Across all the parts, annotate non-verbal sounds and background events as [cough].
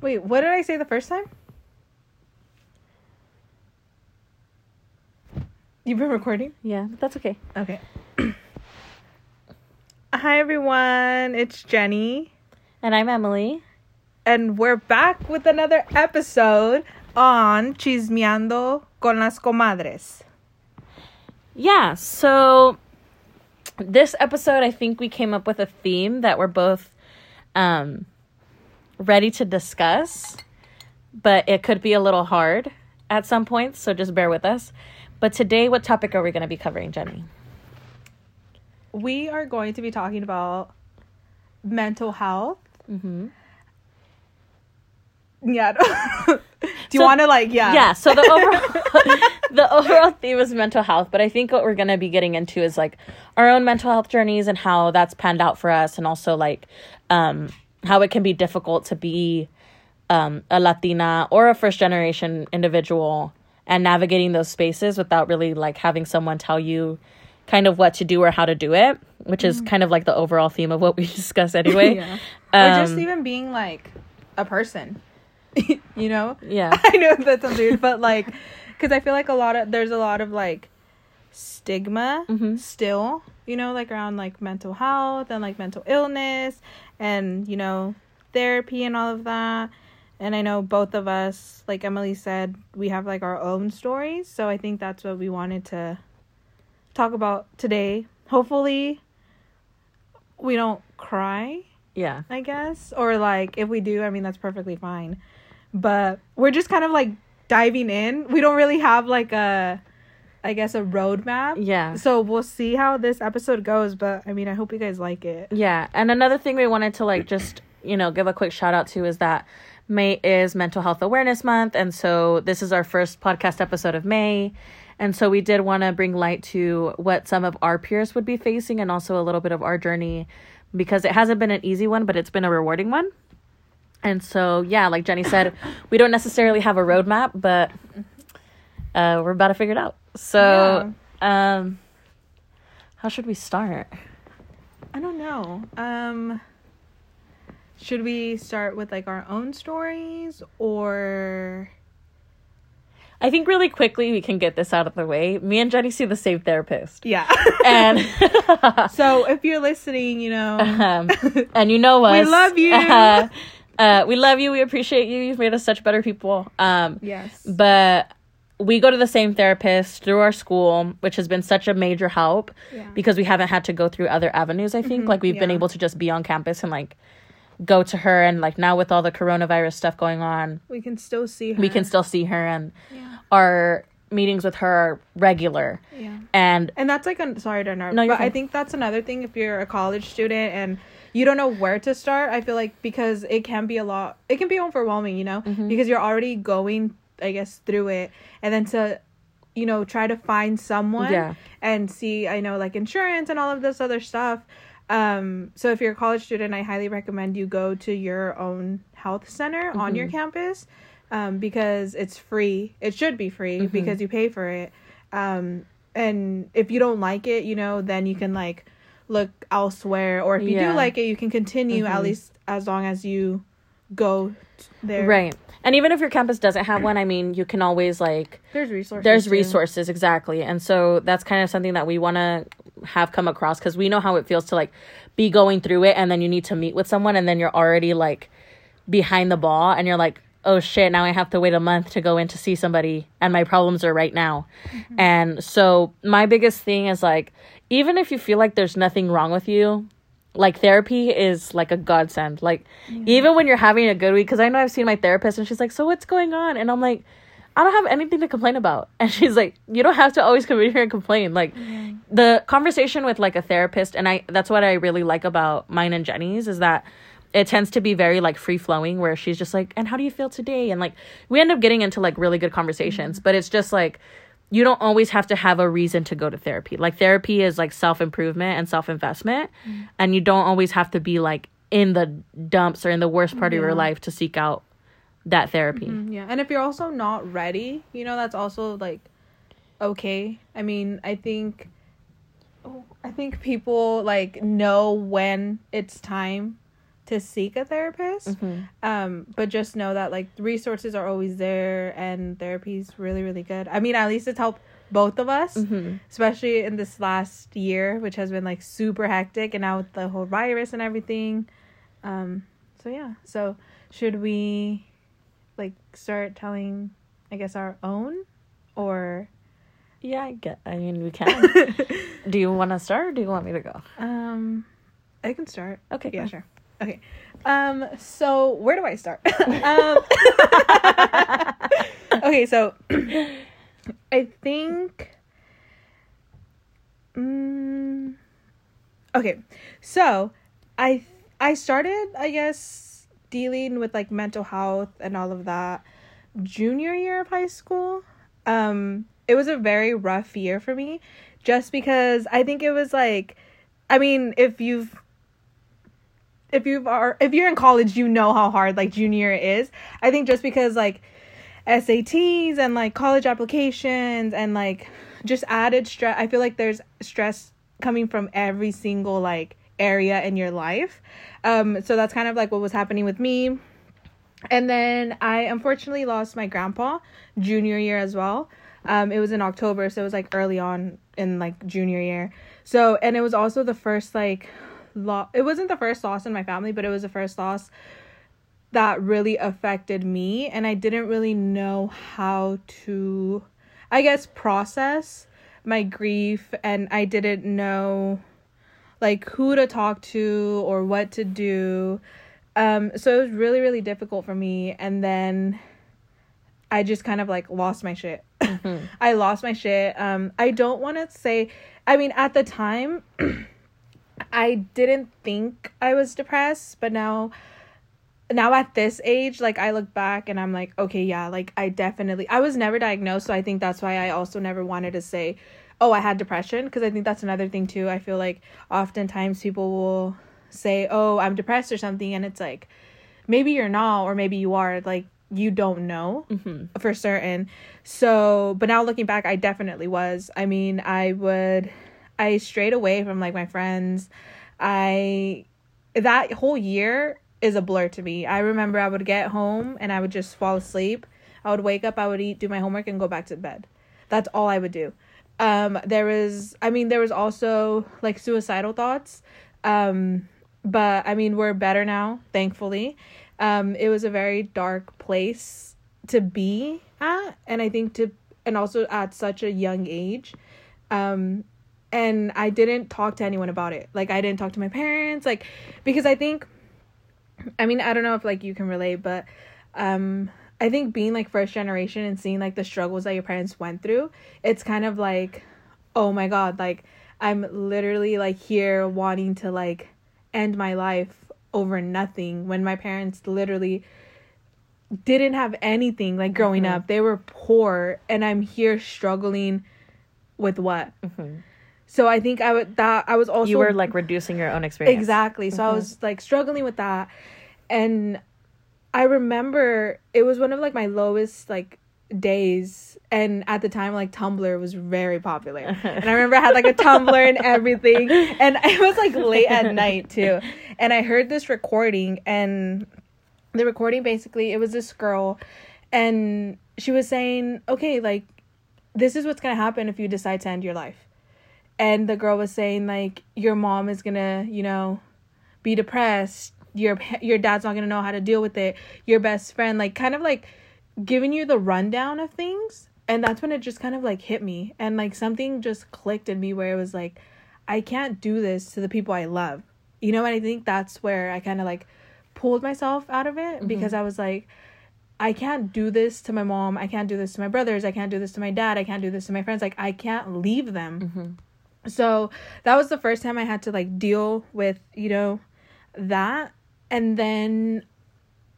Wait, what did I say the first time? You've been recording? Yeah, that's okay. Okay. [clears throat] Hi everyone, it's Jenny, And I'm Emily. and we're back with another episode on Chismeando con las comadres. Yeah, so this episode, I think we came up with a theme that we're both um, ready to discuss, but it could be a little hard at some points, so just bear with us. But today, what topic are we going to be covering, Jenny? We are going to be talking about mental health. Mm-hmm. Yeah. [laughs] Do you So- want to like yeah? Yeah, so the overall [laughs] [laughs] the overall theme is mental health, but I think what we're gonna be getting into is like our own mental health journeys and how that's panned out for us, and also like um, how it can be difficult to be um, a Latina or a first generation individual and navigating those spaces without really like having someone tell you kind of what to do or how to do it, which is kind of like the overall theme of what we [laughs] discuss anyway. [laughs] yeah. or just Um, even being like a person. [laughs] you know? Yeah. I know that sounds weird, but like, because I feel like a lot of there's a lot of like stigma Mhm. still, you know, like around like mental health and like mental illness and you know therapy and all of that. And I know both of us, like Emily said, we have like our own stories, so I think that's what we wanted to talk about today. Hopefully, we don't cry. Yeah. I guess. Or like if we do, I mean that's perfectly fine. But we're just kind of like diving in. We don't really have like a I guess a roadmap. Yeah. So we'll see how this episode goes, but I mean I hope you guys like it. Yeah, and another thing we wanted to like just you know give a quick shout out to is that May is Mental Health Awareness Month, and so this is our first podcast episode of May, and so we did want to bring light to what some of our peers would be facing, and also a little bit of our journey, because it hasn't been an easy one, but it's been a rewarding one. And so yeah, like Jenny said, we don't necessarily have a roadmap, but uh, we're about to figure it out. So um, how should we start? I don't know. Um should we start with like our own stories or I think really quickly we can get this out of the way. Me and Jenny see the same therapist. yeah. And [laughs] so if you're listening, you know, um, [laughs] and you know us. We love you. Uh, [laughs] uh, we love you. We appreciate you. You've made us such better people. Um, yes. but we go to the same therapist through our school, which has been such a major help Yeah. because we haven't had to go through other avenues. I think like we've been able to just be on campus and like go to her and like now with all the coronavirus stuff going on, We can still see her. we can still see her and Yeah. our meetings with her are regular. Yeah. And And that's like a sorry to interrupt, No, but I think that's another thing if you're a college student and you don't know where to start. I feel like because it can be a lot, it can be overwhelming, you know, Mm-hmm. because you're already going, I guess, through it, and then to, you know, try to find someone Yeah. and see, I know, like insurance and all of this other stuff. Um, so if you're a college student, I highly recommend you go to your own health center on Mm-hmm. your campus, um, because it's free. It should be free Mm-hmm. because you pay for it. Um, and if you don't like it, you know, then you can like look elsewhere, or if you Yeah. do like it, you can continue at Mhm. least as long as you go there. right. And even if your campus doesn't have one, I mean, you can always like There's resources. there's too. resources exactly. And so that's kind of something that we want to have come across cuz we know how it feels to like be going through it and then you need to meet with someone and then you're already like behind the ball and you're like oh shit now i have to wait a month to go in to see somebody and my problems are right now mm-hmm. and so my biggest thing is like even if you feel like there's nothing wrong with you like therapy is like a godsend. Like even when you're having a good week because i know i've seen my therapist and she's like so what's going on? And i'm like i don't have anything to complain about. [laughs] And she's like you don't have to always come in here and complain. Like the conversation with like a therapist and i that's what i really like about mine and jenny's is that it tends to be very like free flowing where she's just like and how do you feel today? And like we end up getting into like really good conversations mm-hmm. but it's just like you don't always have to have a reason to go to therapy. Like therapy is like self improvement and self investment and you don't always have to be like in the dumps or in the worst part of your life to seek out that therapy. Mm, Yeah, and if you're also not ready, you know, that's also like okay. I mean, I think oh, I think people like know when it's time to seek a therapist. Um, but just know that like resources are always there and therapy's really, really good. I mean, at least it's helped both of us, especially in this last year, which has been like super hectic and now with the whole virus and everything. Um, so yeah. So should we like start telling I guess our own or Yeah, I get. I mean, we can. [laughs] do you want to start, or do you want me to go? um I can start. Okay, Yeah, sure. Okay. Um so where do I start? [laughs] um [laughs] Okay, so [clears throat] I think mm, Okay. So, I I started I guess dealing with like mental health and all of that junior year of high school. Um it was a very rough year for me just because I think it was like I mean, if you've if you are if you're in college, you know how hard like junior is. I think just because like SATs and like college applications and like just added stress. I feel like there's stress coming from every single like area in your life. Um so that's kind of like what was happening with me. And then I unfortunately lost my grandpa junior year as well. Um, it was in October, so it was like early on in like junior year. So, and it was also the first like loss. It wasn't the first loss in my family, but it was the first loss that really affected me. And I didn't really know how to, I guess, process my grief. And I didn't know like who to talk to or what to do. Um, so it was really, really difficult for me. And then I just kind of like lost my shit. [laughs] I lost my shit. Um, I don't want to say, I mean, at the time, [clears throat] I didn't think I was depressed, but now, now at this age, like I look back and I'm like, okay, yeah, like I definitely, I was never diagnosed, so I think that's why I also never wanted to say, oh, I had depression, because I think that's another thing too. I feel like oftentimes people will say, oh, I'm depressed or something, and it's like, maybe you're not, or maybe you are, like you don't know mm-hmm. for certain. So, but now looking back, I definitely was. I mean, I would, I strayed away from like my friends. I, that whole year is a blur to me. I remember I would get home and I would just fall asleep. I would wake up, I would eat, do my homework, and go back to bed. That's all I would do. Um, there was, I mean, there was also like suicidal thoughts. Um, but I mean, we're better now, thankfully. Um, it was a very dark place to be at, and I think to, and also at such a young age. Um, and I didn't talk to anyone about it. Like, I didn't talk to my parents, like, because I think, I mean, I don't know if like you can relate, but, um, I think being like first generation and seeing like the struggles that your parents went through, it's kind of like, oh my god, like I'm literally like here wanting to like end my life over nothing when my parents literally didn't have anything like growing up. They were poor and I'm here struggling with what? So I think I would that I was also you were like reducing your own experience. Exactly. So I mm-hmm. was like struggling with that. And I remember it was one of like my lowest like days and at the time like Tumblr was very popular. and I remember I had like a Tumblr and everything [laughs] and it was like late at night too. And I heard this recording and the recording basically it was this girl and she was saying, "Okay, like this is what's going to happen if you decide to end your life." And the girl was saying like your mom is to, you know, be depressed. Your your dad's not gonna know how to deal with it. Your best friend like kind of like giving you the rundown of things. And that's when it just kind of like hit me. And like something just clicked in me where it was like i can't do this to the people i love. You know and i think that's where i kind of like pulled myself out of it mm-hmm. because i was like i can't do this to my mom. I can't do this to my brothers. I can't do this to my dad. I can't do this to my friends. Like i can't leave them mm-hmm. So that was the first time i had to like deal with you know that. And then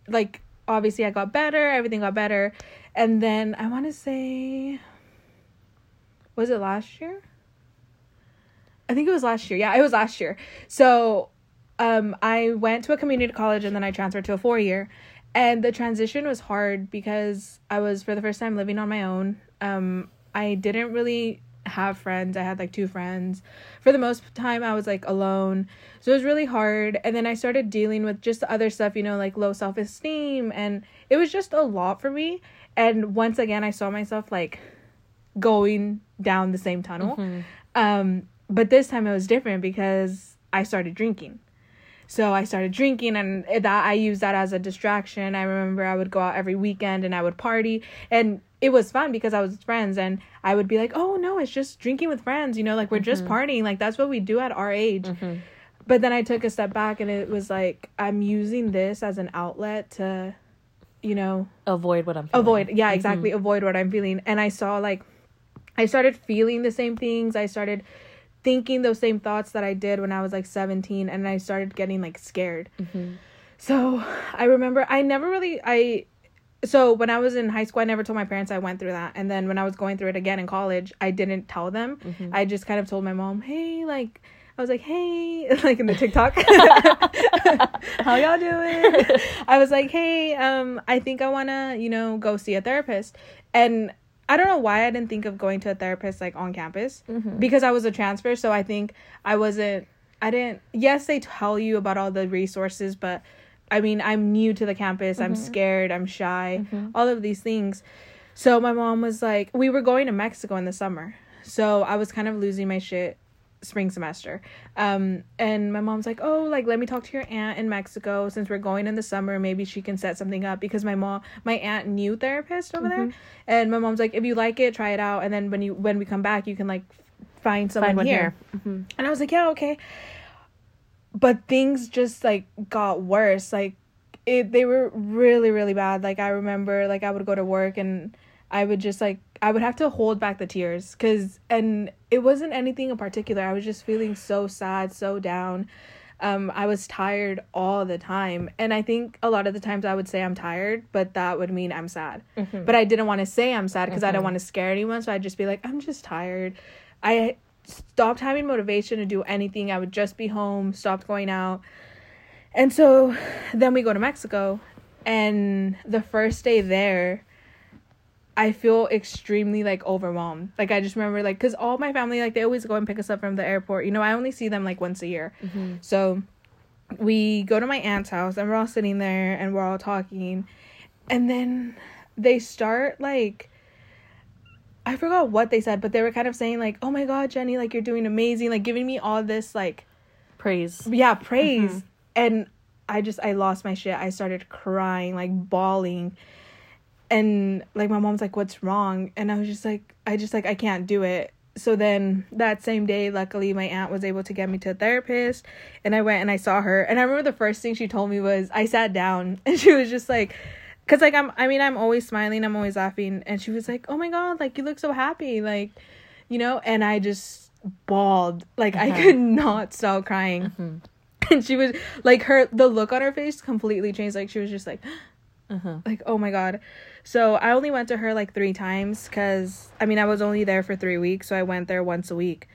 like obviously i got better. Everything got better. And then i want to say was it last year? I think it was last year. Yeah it was last year. So um i went to a community college and then i transferred to a four year and the transition was hard because i was for the first time living on my own. Um i didn't really have friends. I had like two friends. For the most time, I was like alone. So it was really hard. And then I started dealing with just the other stuff, you know, like low self esteem. And it was just a lot for me. And once again, I saw myself like going down the same tunnel. Mm-hmm. Um, but this time it was different because I started drinking. So I started drinking and that I used that as a distraction. I remember I would go out every weekend and I would party and it was fun because I was with friends and I would be like, "Oh no, it's just drinking with friends, you know, like we're just mm-hmm. partying. Like that's what we do at our age." Mm-hmm. But then I took a step back and it was like I'm using this as an outlet to you know, Avoid what I'm feeling. avoid yeah mm-hmm. exactly avoid what i'm feeling and i saw like i started feeling the same things i started thinking those same thoughts that i did when i was like 17 and i started getting like scared so i remember i never really i so when i was in high school i never told my parents i went through that and then when i was going through it again in college i didn't tell them i just kind of told my mom hey like I was like, hey, [laughs] like in the TikTok, [laughs] how y'all doing? I was like, hey, um, I think I wanna, you know, go see a therapist, and I don't know why I didn't think of going to a therapist like on campus because I was a transfer, so I think I wasn't. I didn't. Yes, they tell you about all the resources, but I mean, I'm new to the campus. I'm scared. I'm shy. All of these things. So my mom was like, we were going to Mexico in the summer, so I was kind of losing my shit spring semester. Um, and my mom's like, oh, like let me talk to your aunt in Mexico since we're going in the summer. Maybe she can set something up because my mom, my aunt knew therapist over there, and my mom's like, if you like it, try it out, and then when you when we come back, you can like find someone Find here. here. Mhm. And I was like, yeah, okay. But things just like got worse. Like it they were really really bad. Like I remember like I would go to work and I would just like I would have to hold back the tears cuz and it wasn't anything in particular. I was just feeling so sad, so down. Um I was tired all the time. And I think a lot of the times I would say I'm tired, but that would mean I'm sad. But I didn't want to say I'm sad because I don't want to scare anyone, so I'd just be like I'm just tired. I stopped having motivation to do anything. I would just be home, stopped going out. And so then we go to Mexico and the first day there I feel extremely like overwhelmed. Like I just remember like cuz all my family like they always go and pick us up from the airport. You know, I only see them like once a year. Mm-hmm. So we go to my aunt's house and we're all sitting there and we're all talking and then they start like I forgot what they said, but they were kind of saying like, "Oh my god, Jenny, like you're doing amazing." Like giving me all this like Praise. yeah praise. Mm-hmm. And i just i lost my shit. I started crying like bawling. And like my mom's like what's wrong? And i was just like i just like i can't do it. So then that same day luckily my aunt was able to get me to a therapist and i went and i saw her. And i remember the first thing she told me was i sat down. [laughs] And she was just like because like i'm i mean i'm always smiling i'm always laughing. And she was like oh my god like you look so happy like you know? And i just bawled. Like i Uh-huh. could not stop crying. [laughs] And she was like her the look on her face completely changed. Like she was just like [gasps] Uh-huh. like oh my god. So i only went to her like three times because i mean i was only there for three weeks so i went there once a week.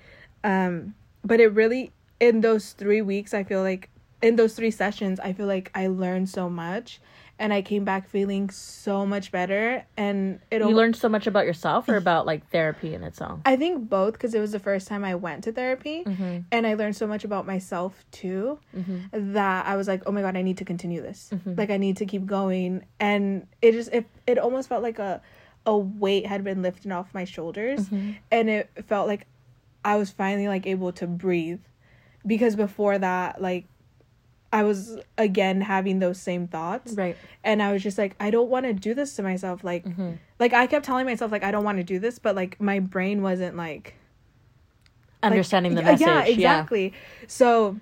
Um but it really in those three weeks i feel like in those three sessions i feel like i learned so much and i came back feeling so much better and it You learned so much about yourself or about like therapy in itself? I think both because it was the first time I went to therapy mm-hmm. and I learned so much about myself too mm-hmm. that I was like, oh my god, I need to continue this. Mm-hmm. Like I need to keep going, and it just it it almost felt like a a weight had been lifted off my shoulders, and it felt like I was finally like able to breathe. Because before that like I was again having those same thoughts Right. and I was just like, I don't want to do this to myself. Like, like I kept telling myself like I don't want to do this, but like my brain wasn't like like- Understanding the message. Yeah, exactly. So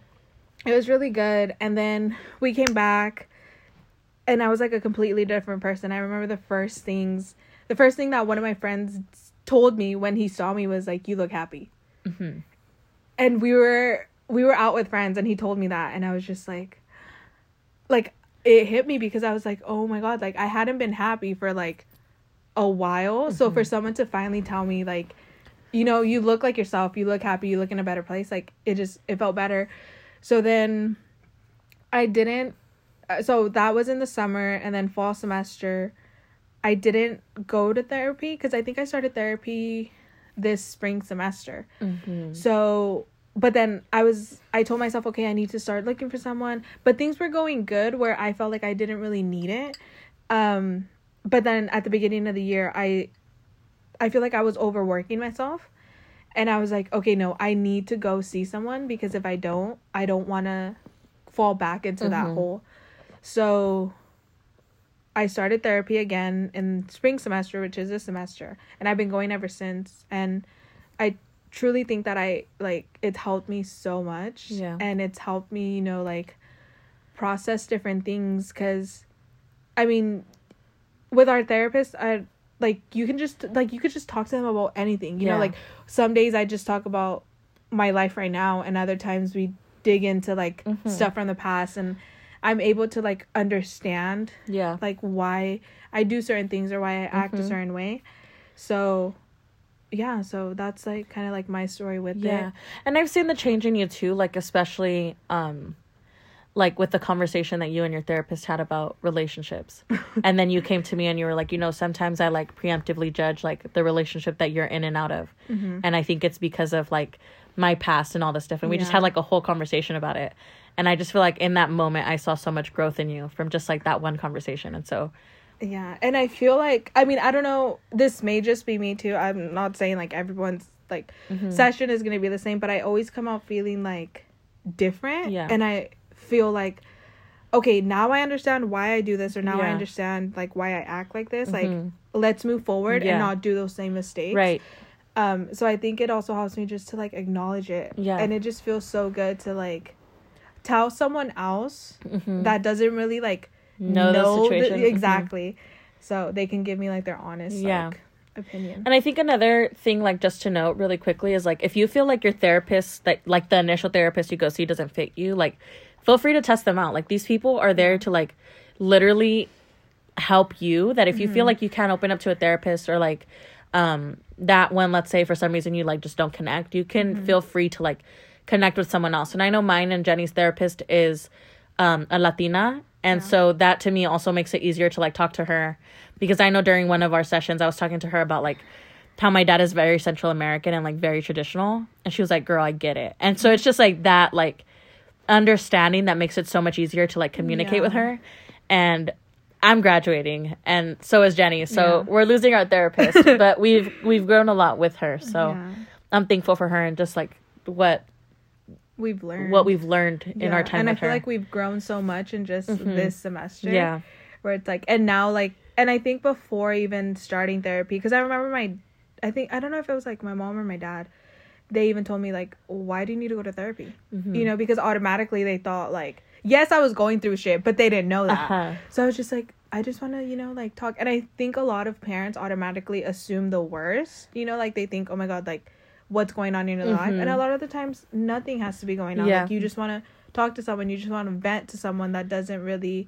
it was really good, and then we came back, and I was like a completely different person. I remember the first things, the first thing that one of my friends told me when he saw me was like, "You look happy," Mm-hmm. and we were we were out with friends, and he told me that, and I was just like, like it hit me because I was like, oh my god, like I hadn't been happy for like a while. So for someone to finally tell me like, you know, you look like yourself, you look happy, you look in a better place, like it just it felt better. So then I didn't uh, so that was in the summer and then fall semester I didn't go to therapy cuz I think I started therapy this spring semester. Mm-hmm. So, but then I was, I told myself, okay, I need to start looking for someone. But things were going good where I felt like I didn't really need it. Um, but then at the beginning of the year, I, I feel like I was overworking myself. And I was like, okay, no, I need to go see someone because if I don't, I don't want to fall back into that Mhm. hole. So I started therapy again in spring semester, which is this semester, and I've been going ever since. And I truly think that I like it's helped me so much. Yeah. And it's helped me, you know, like process different things cuz I mean with our therapist, I like you can just like you could just talk to them about anything. You Yeah. know, like some days I just talk about my life right now and other times we dig into like Mhm. stuff from the past and I'm able to like understand Yeah. like why I do certain things or why I act a Mhm. certain way. So yeah, so that's like kind of like my story with Yeah. it. And I've seen the change in you too, like especially um like with the conversation that you and your therapist had about relationships. [laughs] and then you came to me and you were like, you know, sometimes I like preemptively judge like the relationship that you're in and out of. Mm-hmm. And I think it's because of like my past and all this stuff. And we just had like a whole conversation about it. And I just feel like in that moment I saw so much growth in you from just like that one conversation. And so Yeah, and I feel like I mean I don't know. This may just be me too. I'm not saying like everyone's like Mm-hmm. session is gonna be the same, but I always come out feeling like different. Yeah. and I feel like okay now I understand why I do this or now I understand like why I act like this. Mhm. Like let's move forward Yeah. and not do those same mistakes. right. Um. So I think it also helps me just to like acknowledge it. Yeah. and it just feels so good to like tell someone else Mhm. that doesn't really like Know the situation. Mhm. exactly so they can give me like their honest Yeah. like opinion And I think another thing, like just to note really quickly, is like if you feel like your therapist, that like the initial therapist you go see doesn't fit you, like feel free to test them out. Like these people are there to like literally help you. That if you feel like you can't open up to a therapist or like um that one, let's say for some reason you like just don't connect, you can feel free to like connect with someone else. And I know mine and Jenny's therapist is um a Latina. And so that to me also makes it easier to like talk to her because I know during one of our sessions I was talking to her about like how my dad is very Central American and like very traditional. And she was like, Girl, I get it. And so it's just like that like understanding that makes it so much easier to like communicate with her. And I'm graduating and so is Jenny. So Yeah. we're losing our therapist, [laughs] but we've we've grown a lot with her. So yeah. I'm thankful for her and just like what we've learned what we've learned in our time and i feel her. like we've grown so much in just Mhm. this semester yeah. where it's like and now like and i think before even starting therapy because i remember my i think i don't know if it was like my mom or my dad they even told me like why do you need to go to therapy Mhm. you know because automatically they thought like yes i was going through shit but they didn't know that Uh-huh. so i was just like i just want to you know like talk and i think a lot of parents automatically assume the worst you know like they think oh my god like what's going on in your life and a Mhm. lot of the times nothing has to be going on Yeah. like you just want to talk to someone you just want to vent to someone that doesn't really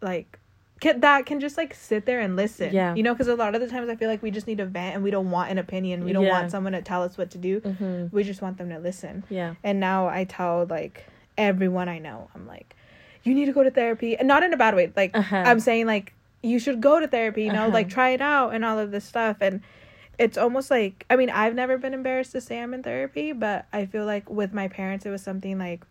like can, that can just like sit there and listen Yeah. you know because a lot of the times i feel like we just need to vent and we don't want an opinion we don't Yeah. want someone to tell us what to do Mhm. we just want them to listen Yeah. and now I tell like everyone I know, I'm like, you need to go to therapy, and not in a bad way. Like Uh-huh. I'm saying, like you should go to therapy. You know, Uh-huh. like try it out and all of this stuff. And it's almost like I mean, I've never been embarrassed to say I'm in therapy, but I feel like with my parents, it was something like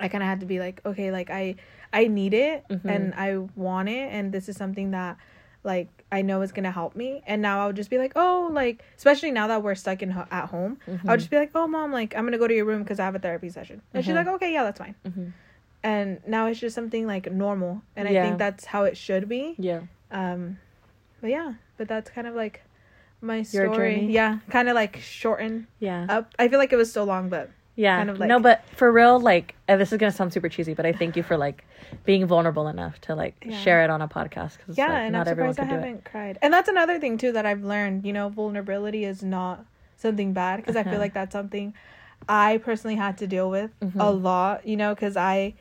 I kind of had to be like, okay, like I I need it Mhm. and I want it, and this is something that like I know is gonna help me. And now I would just be like, oh, like especially now that we're stuck in ho- at home, Mm-hmm. I would just be like, oh, mom, like I'm gonna go to your room because I have a therapy session, and she's Mhm. like, okay, yeah, that's fine. Mhm. And now it's just something like normal, and I think that's how it should be. Yeah. Um, but yeah, but that's kind of like my story. Yeah, kind of like shorten Yeah. up. I feel like it was so long, but yeah kind of no but for real like and this is gonna sound super cheesy but i thank you for like being vulnerable enough to like Yeah. share it on a podcast because yeah, like, and not I'm everyone surprised I do it haven't cried. And that's another thing too that I've learned. You know, vulnerability is not something bad because I Uh-huh. feel like that's something I personally had to deal with a Mhm. lot. You know, because I,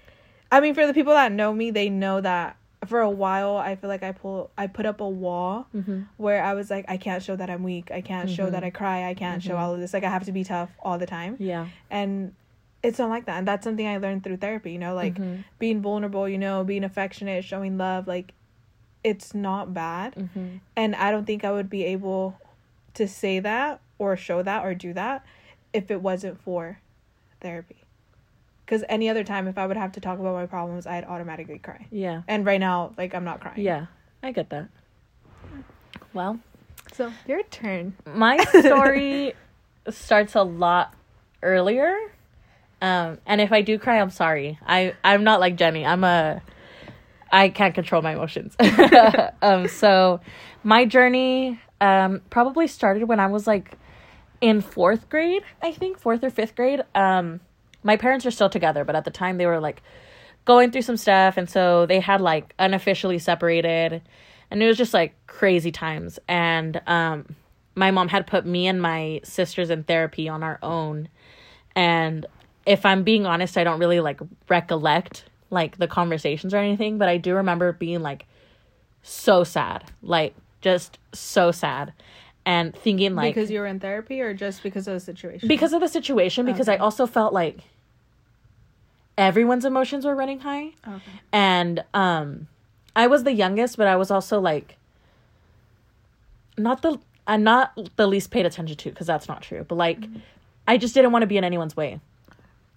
I mean, for the people that know me, they know that for a while I feel like I pull I put up a wall mm-hmm. where I was like I can't show that I'm weak. I can't show that Mhm. I cry. I can't show Mhm. all of this. Like I have to be tough all the time. yeah And it's not like that. And that's something I learned through therapy, you know, like Mhm. being vulnerable, you know, being affectionate, showing love, like it's not bad Mhm. and I don't think I would be able to say that or show that or do that if it wasn't for therapy. Because any other time, if I would have to talk about my problems, I'd automatically cry. Yeah. And right now, like, I'm not crying. Yeah. I get that. Well, So, your turn. my [laughs] story starts a lot earlier. Um, and if I do cry, I'm sorry. I I'm not like Jenny. I'm a I can't control my emotions. [laughs] um, so my journey um probably started when I was like in fourth grade, I think fourth or fifth grade. Um, my parents are still together, but at the time they were like going through some stuff, and so they had like unofficially separated, and it was just like crazy times. And um, my mom had put me and my sisters in therapy on our own, and if I'm being honest, I don't really like recollect like the conversations or anything, but I do remember being like so sad, like just so sad, and thinking like because you were in therapy or just because of the situation? because of the situation because i also felt like everyone's emotions were running high. Okay. and um i was the youngest but i was also like not the i'm not the least paid attention to because that's not true but like i just didn't want to be in anyone's way.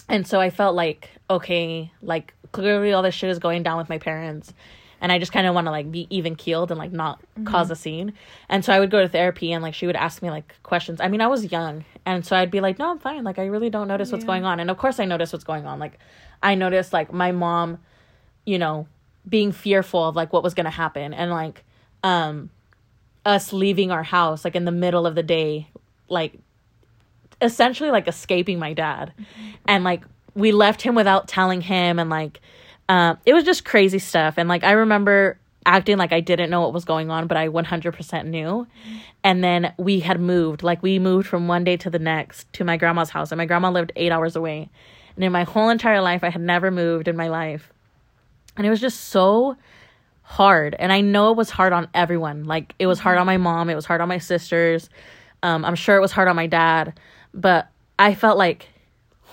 And so i felt like okay like clearly all this shit is going down with my parents and i just kind of want to like be even keeled and like not cause a scene. And so i would go to therapy and like she would ask me like questions. I mean i was young and so i'd be like no i'm fine. Like i really don't notice what's going on. And of course i noticed what's going on. Like i noticed like my mom you know being fearful of like what was going to happen and like um us leaving our house like in the middle of the day like essentially like escaping my dad. And like we left him without telling him and like um it was just crazy stuff. And like i remember acting like i didn't know what was going on but i 100% knew. And then we had moved. Like we moved from one day to the next to my grandma's house and my grandma lived eight hours away. And in my whole entire life i had never moved in my life. And it was just so hard. And i know it was hard on everyone. Like it was hard on my mom. It was hard on my sisters. Um, i'm sure it was hard on my dad. But i felt like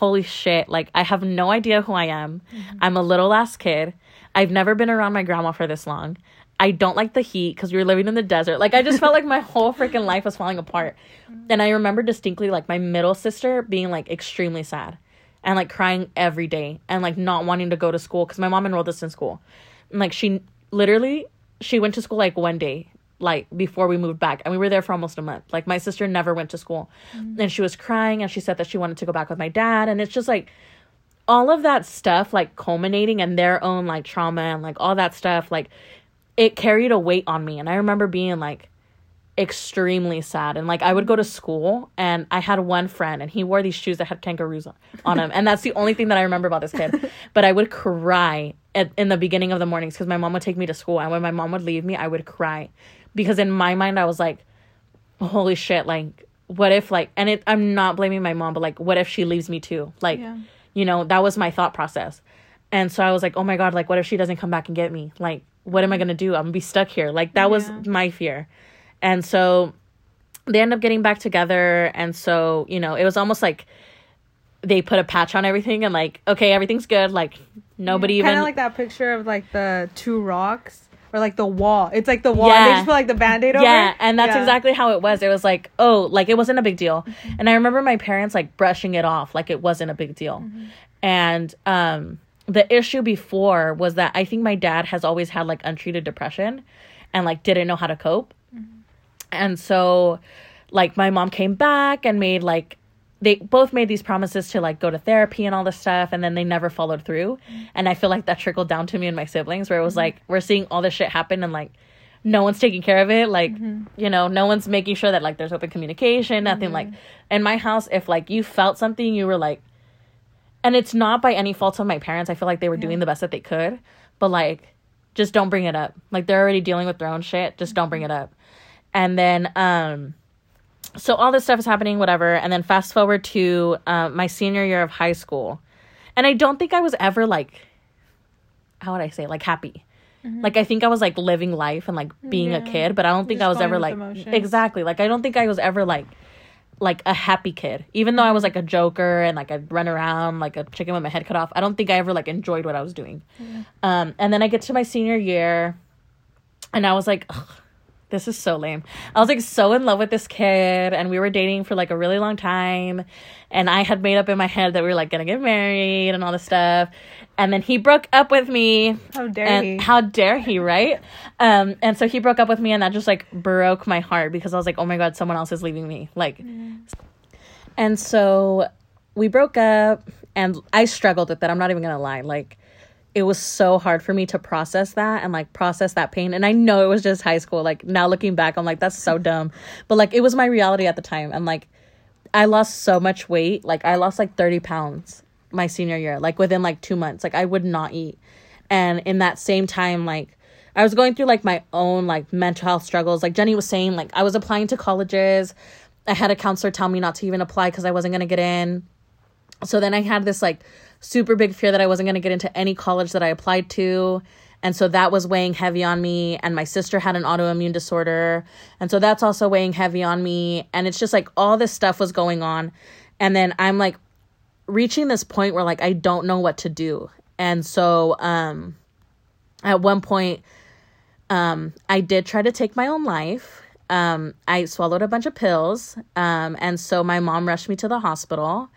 holy shit like i have no idea who i am. Mm-hmm. I'm a little ass kid. I've never been around my grandma for this long. I don't like the heat because we were living in the desert. Like i just felt like my [laughs] whole freaking life was falling apart. And i remember distinctly like my middle sister being like extremely sad and like crying every day and like not wanting to go to school because my mom enrolled us in school. And like she literally she went to school like one day like before we moved back. And we were there for almost a month. Like my sister never went to school. Mm-hmm. And she was crying and she said that she wanted to go back with my dad. And it's just like all of that stuff like culminating in their own like trauma and like all that stuff like it carried a weight on me. And i remember being like extremely sad. And like i would go to school and i had one friend and he wore these shoes that had kangaroos on, on them and that's the only thing that i remember about this kid. [laughs] But i would cry at, in the beginning of the mornings because my mom would take me to school. And when my mom would leave me i would cry because in my mind i was like holy shit like what if like and it i'm not blaming my mom but like what if she leaves me too? Like Yeah. you know that was my thought process. And so i was like oh my god like what if she doesn't come back and get me? Like what am i gonna do? I'm gonna be stuck here. Like that was my fear. And so they end up getting back together. And so you know it was almost like they put a patch on everything and like okay everything's good. Like nobody even. Kind of like that picture of like the two rocks or like the wall. It's like the wall. and They just put like the band aid over. yeah and that's Yeah. exactly how it was it was like oh like it wasn't a big deal and i remember my parents like brushing it off like it wasn't a big deal and um the issue before was that i think my dad has always had like untreated depression and like didn't know how to cope and so like my mom came back and made like they both made these promises to like go to therapy and all this stuff and then they never followed through. And i feel like that trickled down to me and my siblings where it was mm-hmm. like we're seeing all this shit happen and like no one's taking care of it. Like mm-hmm. you know no one's making sure that like there's open communication nothing mm-hmm. like in my house if like you felt something you were like and it's not by any fault of my parents. I feel like they were doing the best that they could but like just don't bring it up. Like they're already dealing with their own shit. Just don't bring it up. And then um so all this stuff is happening whatever. And then fast forward to uh, my senior year of high school. And i don't think i was ever like how would i say like happy. Like i think i was like living life and like being a kid but i don't think Just i was ever like emotions. exactly. Like i don't think i was ever like like a happy kid. Even though i was like a joker and like i'd run around like a chicken with my head cut off i don't think i ever like enjoyed what i was doing. Um and then i get to my senior year and i was like Ugh, this is so lame. I was like so in love with this kid and we were dating for like a really long time and I had made up in my head that we were like gonna get married and all this stuff. And then he broke up with me. How dare he? How dare he, right? Um and so he broke up with me and that just like broke my heart because I was like, "Oh my god, someone else is leaving me." Like And so we broke up and I struggled with it. I'm not even to lie. Like it was so hard for me to process that and like process that pain. And I know it was just high school. Like now looking back, I'm like, that's so dumb. But like it was my reality at the time. And like I lost so much weight. Like I lost like 30 pounds my senior year, like within like two months. Like I would not eat. And in that same time, like I was going through like my own like mental health struggles. Like Jenny was saying, like I was applying to colleges. I had a counselor tell me not to even apply because I wasn't gonna get in. So then I had this like super big fear that I wasn't going to get into any college that I applied to. And so that was weighing heavy on me. And my sister had an autoimmune disorder. And so that's also weighing heavy on me. And it's just like all this stuff was going on. And then I'm like reaching this point where like I don't know what to do. And so um at one point um I did try to take my own life. Um I swallowed a bunch of pills. Um and so my mom rushed me to the hospital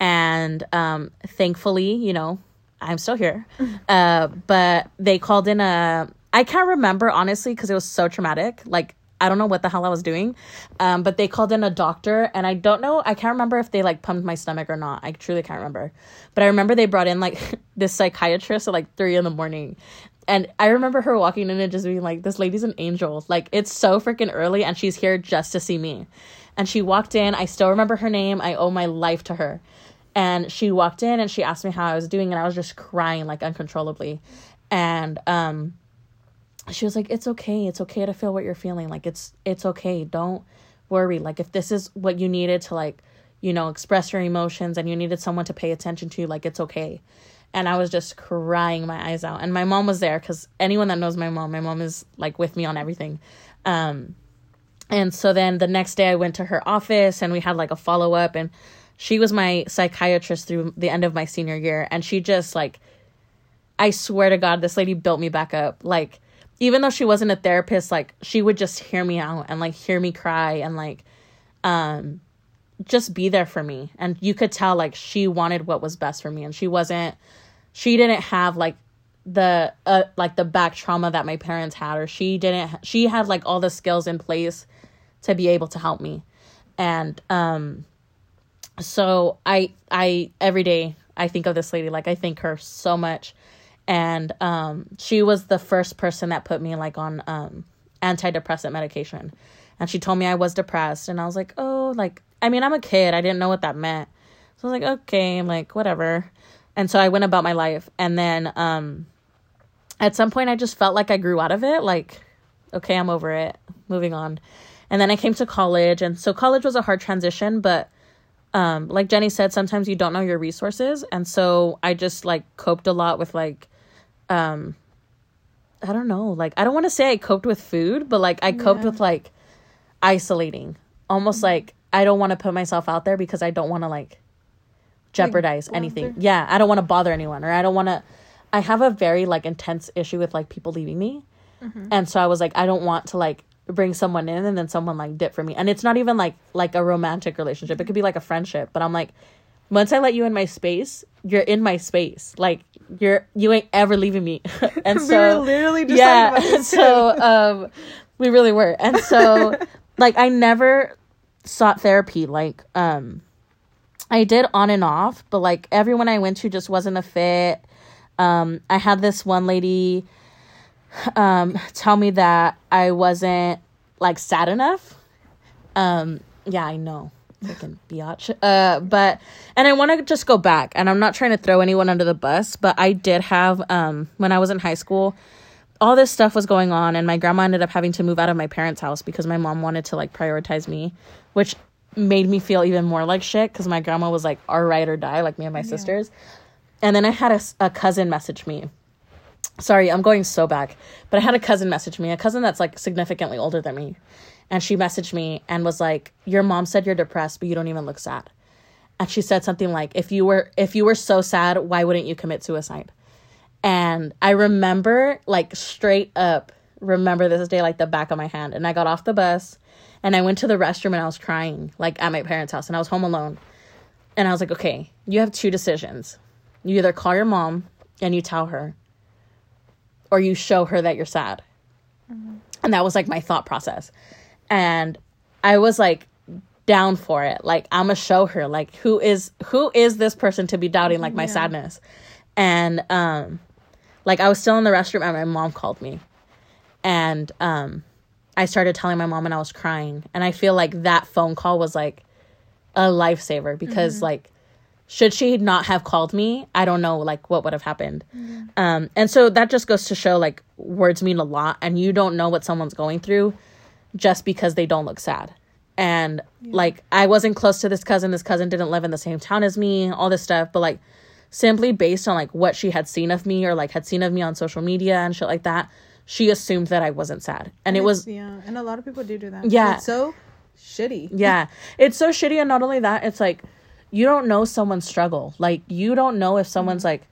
and um thankfully you know i'm still here. [laughs] Uh but they called in a i can't remember honestly because it was so traumatic. Like i don't know what the hell i was doing. Um but they called in a doctor and i don't know i can't remember if they like pumped my stomach or not. I truly can't remember. But i remember they brought in like [laughs] this psychiatrist at like three in the morning. And I remember her walking in and just being like, this lady's an angel. Like, it's so freaking early and she's here just to see me. And she walked in. I still remember her name. I owe my life to her. And she walked in and she asked me how I was doing. And I was just crying like uncontrollably. And um, she was like, it's okay. It's okay to feel what you're feeling. Like, it's, it's okay. Don't worry. Like, if this is what you needed to, like, you know, express your emotions and you needed someone to pay attention to, like, it's okay and I was just crying my eyes out. And my mom was there because anyone that knows my mom, my mom is like with me on everything. Um, and so then the next day I went to her office and we had like a follow up, and she was my psychiatrist through the end of my senior year. And she just like, I swear to God, this lady built me back up. Like, even though she wasn't a therapist, like she would just hear me out and like hear me cry and like, um, just be there for me. And you could tell like she wanted what was best for me, and she wasn't she didn't have like the uh, like the back trauma that my parents had or she didn't she had like all the skills in place to be able to help me. And um so i i every day i think of this lady like i thank her so much. And um she was the first person that put me like on um antidepressant medication. And she told me i was depressed. And i was like oh like i mean i'm a kid. I didn't know what that meant. So i was like okay I'm like whatever. And so I went about my life. And then um at some point I just felt like I grew out of it. Like okay I'm over it. Moving on and then I came to college and so college was a hard transition but um like Jenny said sometimes you don't know your resources and so I just like coped a lot with like um I don't know like I don't want to say I coped with food but like I coped Yeah. with like isolating almost like I don't want to put myself out there because I don't want to like jeopardize anything. bother. Yeah, I don't want to bother anyone or I don't want to I have a very like intense issue with like people leaving me. And so I was like I don't want to like bring someone in and then someone like dip for me. And it's not even like like a romantic relationship. It could be like a friendship, but I'm like once I let you in my space, you're in my space. Like you're you ain't ever leaving me. [laughs] and We so were literally just yeah, so [laughs] um we really were. And so [laughs] like I never sought therapy like um I did on and off, but like everyone I went to just wasn't a fit. Um, I had this one lady um tell me that I wasn't like sad enough. Um, yeah, I know. Freaking biatch. Uh, but and I want to just go back, and I'm not trying to throw anyone under the bus, but I did have um when I was in high school, all this stuff was going on, and my grandma ended up having to move out of my parents' house because my mom wanted to like prioritize me, which made me feel even more like shit because my grandma was like our ride or die, like me and my sisters. And then I had a cousin message me. Sorry, I'm going so back, but I had a cousin message me, a cousin that's like significantly older than me. And she messaged me and was like, Your mom said you're depressed, but you don't even look sad. And she said something like, If you were if you were so sad, why wouldn't you commit suicide? And I remember like straight up remember this day like the back of my hand. And I got off the bus and I went to the restroom and I was crying, like at my parents' house, and I was home alone. And I was like, okay, you have two decisions. You either call your mom and you tell her, or you show her that you're sad. And that was like my thought process. And I was like down for it. Like I'm gonna show her like who is who is this person to be doubting like my Yeah. sadness. And um like I was still in the restroom and my mom called me. And um I started telling my mom and I was crying. And I feel like that phone call was like a lifesaver because like should she not have called me, I don't know like what would have happened. Um and so that just goes to show like words mean a lot and you don't know what someone's going through just because they don't look sad. And like I wasn't close to this cousin, this cousin didn't live in the same town as me, all this stuff, but like simply based on like what she had seen of me or like had seen of me on social media and shit like that, she assumed that I wasn't sad. And it was yeah, and a lot of people do do that. Yeah. it's so shitty. yeah. [laughs] It's so shitty and not only that, it's like you don't know someone's struggle. Like you don't know if someone's mm-hmm. like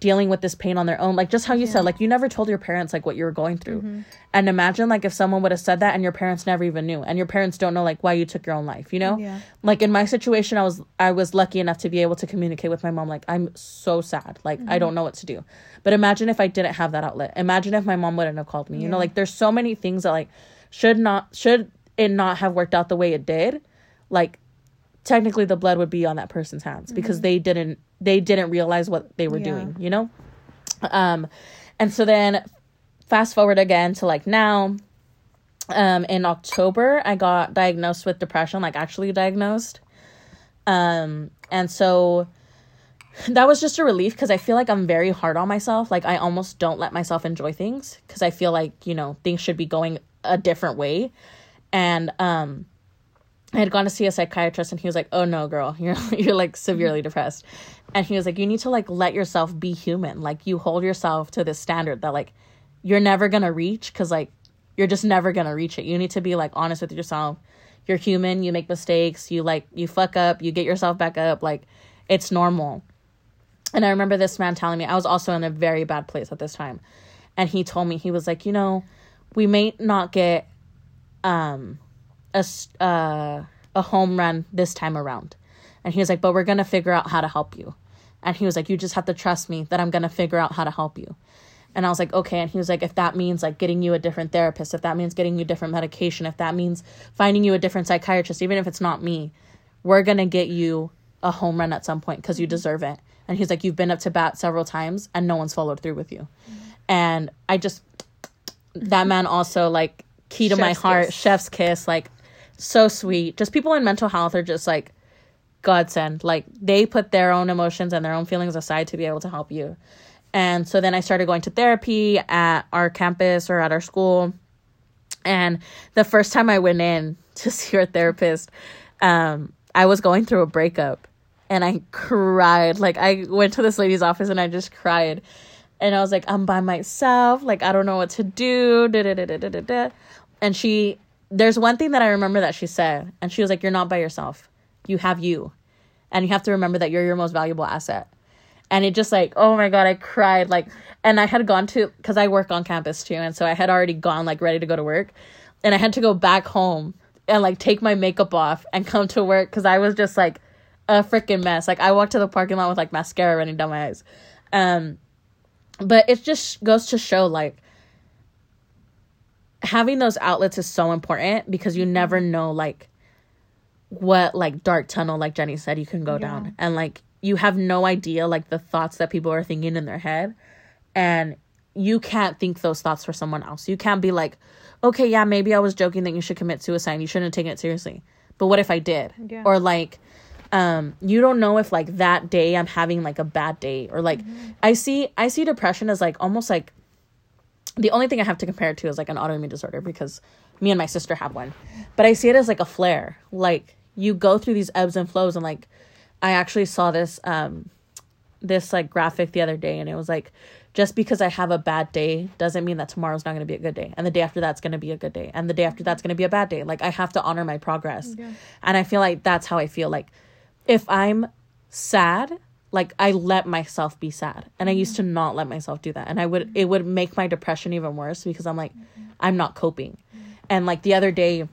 dealing with this pain on their own. Like just how you said, like you never told your parents like what you were going through. Mm-hmm. And imagine like if someone would have said that and your parents never even knew and your parents don't know like why you took your own life, you know? Yeah. Like in my situation I was I was lucky enough to be able to communicate with my mom like I'm so sad. Like I don't mm-hmm. know what to do. But imagine if I didn't have that outlet. Imagine if my mom wouldn't have called me. You know, like there's so many things that like should not should it not have worked out the way it did, like technically the blood would be on that person's hands because they didn't they didn't realize what they were Yeah. doing, you know? Um and so then fast forward again to like now um in October I got diagnosed with depression, like actually diagnosed. Um and so that was just a relief because I feel like I'm very hard on myself. Like I almost don't let myself enjoy things because I feel like, you know, things should be going a different way. And um I had gone to see a psychiatrist and he was like, "Oh no, girl, [laughs] you're you're like severely depressed." And he was like, "You need to like let yourself be human. Like you hold yourself to this standard that like you're never going to reach cuz like you're just never going to reach it. You need to be like honest with yourself. You're human, you make mistakes, you like you fuck up, you get yourself back up, like it's normal." And I remember this man telling me I was also in a very bad place at this time. And he told me he was like, "You know, we may not get um a uh, a home run this time around. And he was like, but we're going to figure out how to help you. And he was like, you just have to trust me that I'm going to figure out how to help you. And I was like, okay. And he was like, if that means like getting you a different therapist, if that means getting you different medication, if that means finding you a different psychiatrist, even if it's not me, we're going to get you a home run at some point because you deserve it. And he's like, you've been up to bat several times and no one's followed through with you. And I just, that man also like key to my heart, kiss. chef's kiss, like so sweet. Just people in mental health are just like godsend. Like they put their own emotions and their own feelings aside to be able to help you. And so then I started going to therapy at our campus or at our school. And the first time I went in [laughs] to see our therapist, um, I was going through a breakup and I cried. Like I went to this lady's office and I just cried. And I was like, I'm by myself. Like I don't know what to do. Da, da, da, da, da, da. And she there's one thing that I remember that she said, and she was like, You're not by yourself. You have you. And you have to remember that you're your most valuable asset. And it just like, oh my God, I cried. Like, and I had gone to, because I work on campus too. And so I had already gone, like, ready to go to work. And I had to go back home and, like, take my makeup off and come to work because I was just, like, a freaking mess. Like, I walked to the parking lot with, like, mascara running down my eyes. Um, but it just goes to show, like, having those outlets is so important because you never know like what like dark tunnel like Jenny said you can go down and like you have no idea like the thoughts that people are thinking in their head and you can't think those thoughts for someone else. You can't be like, "Okay, yeah, maybe I was joking that you should commit suicide. You shouldn't have taken it seriously." But what if I did? Yeah. Or like um you don't know if like that day I'm having like a bad day or like I see I see depression as like almost like the only thing I have to compare it to is like an autoimmune disorder because me and my sister have one. But I see it as like a flare. Like you go through these ebbs and flows and like I actually saw this um this like graphic the other day and it was like just because I have a bad day doesn't mean that tomorrow's not going to be a good day and the day after that's going to be a good day and the day after that's going to be a bad day. Like I have to honor my progress. Yeah. And I feel like that's how I feel like if I'm sad, like I let myself be sad. And I used to not let myself do that. And I would it would make my depression even worse because I'm like I'm not coping. And like the other day,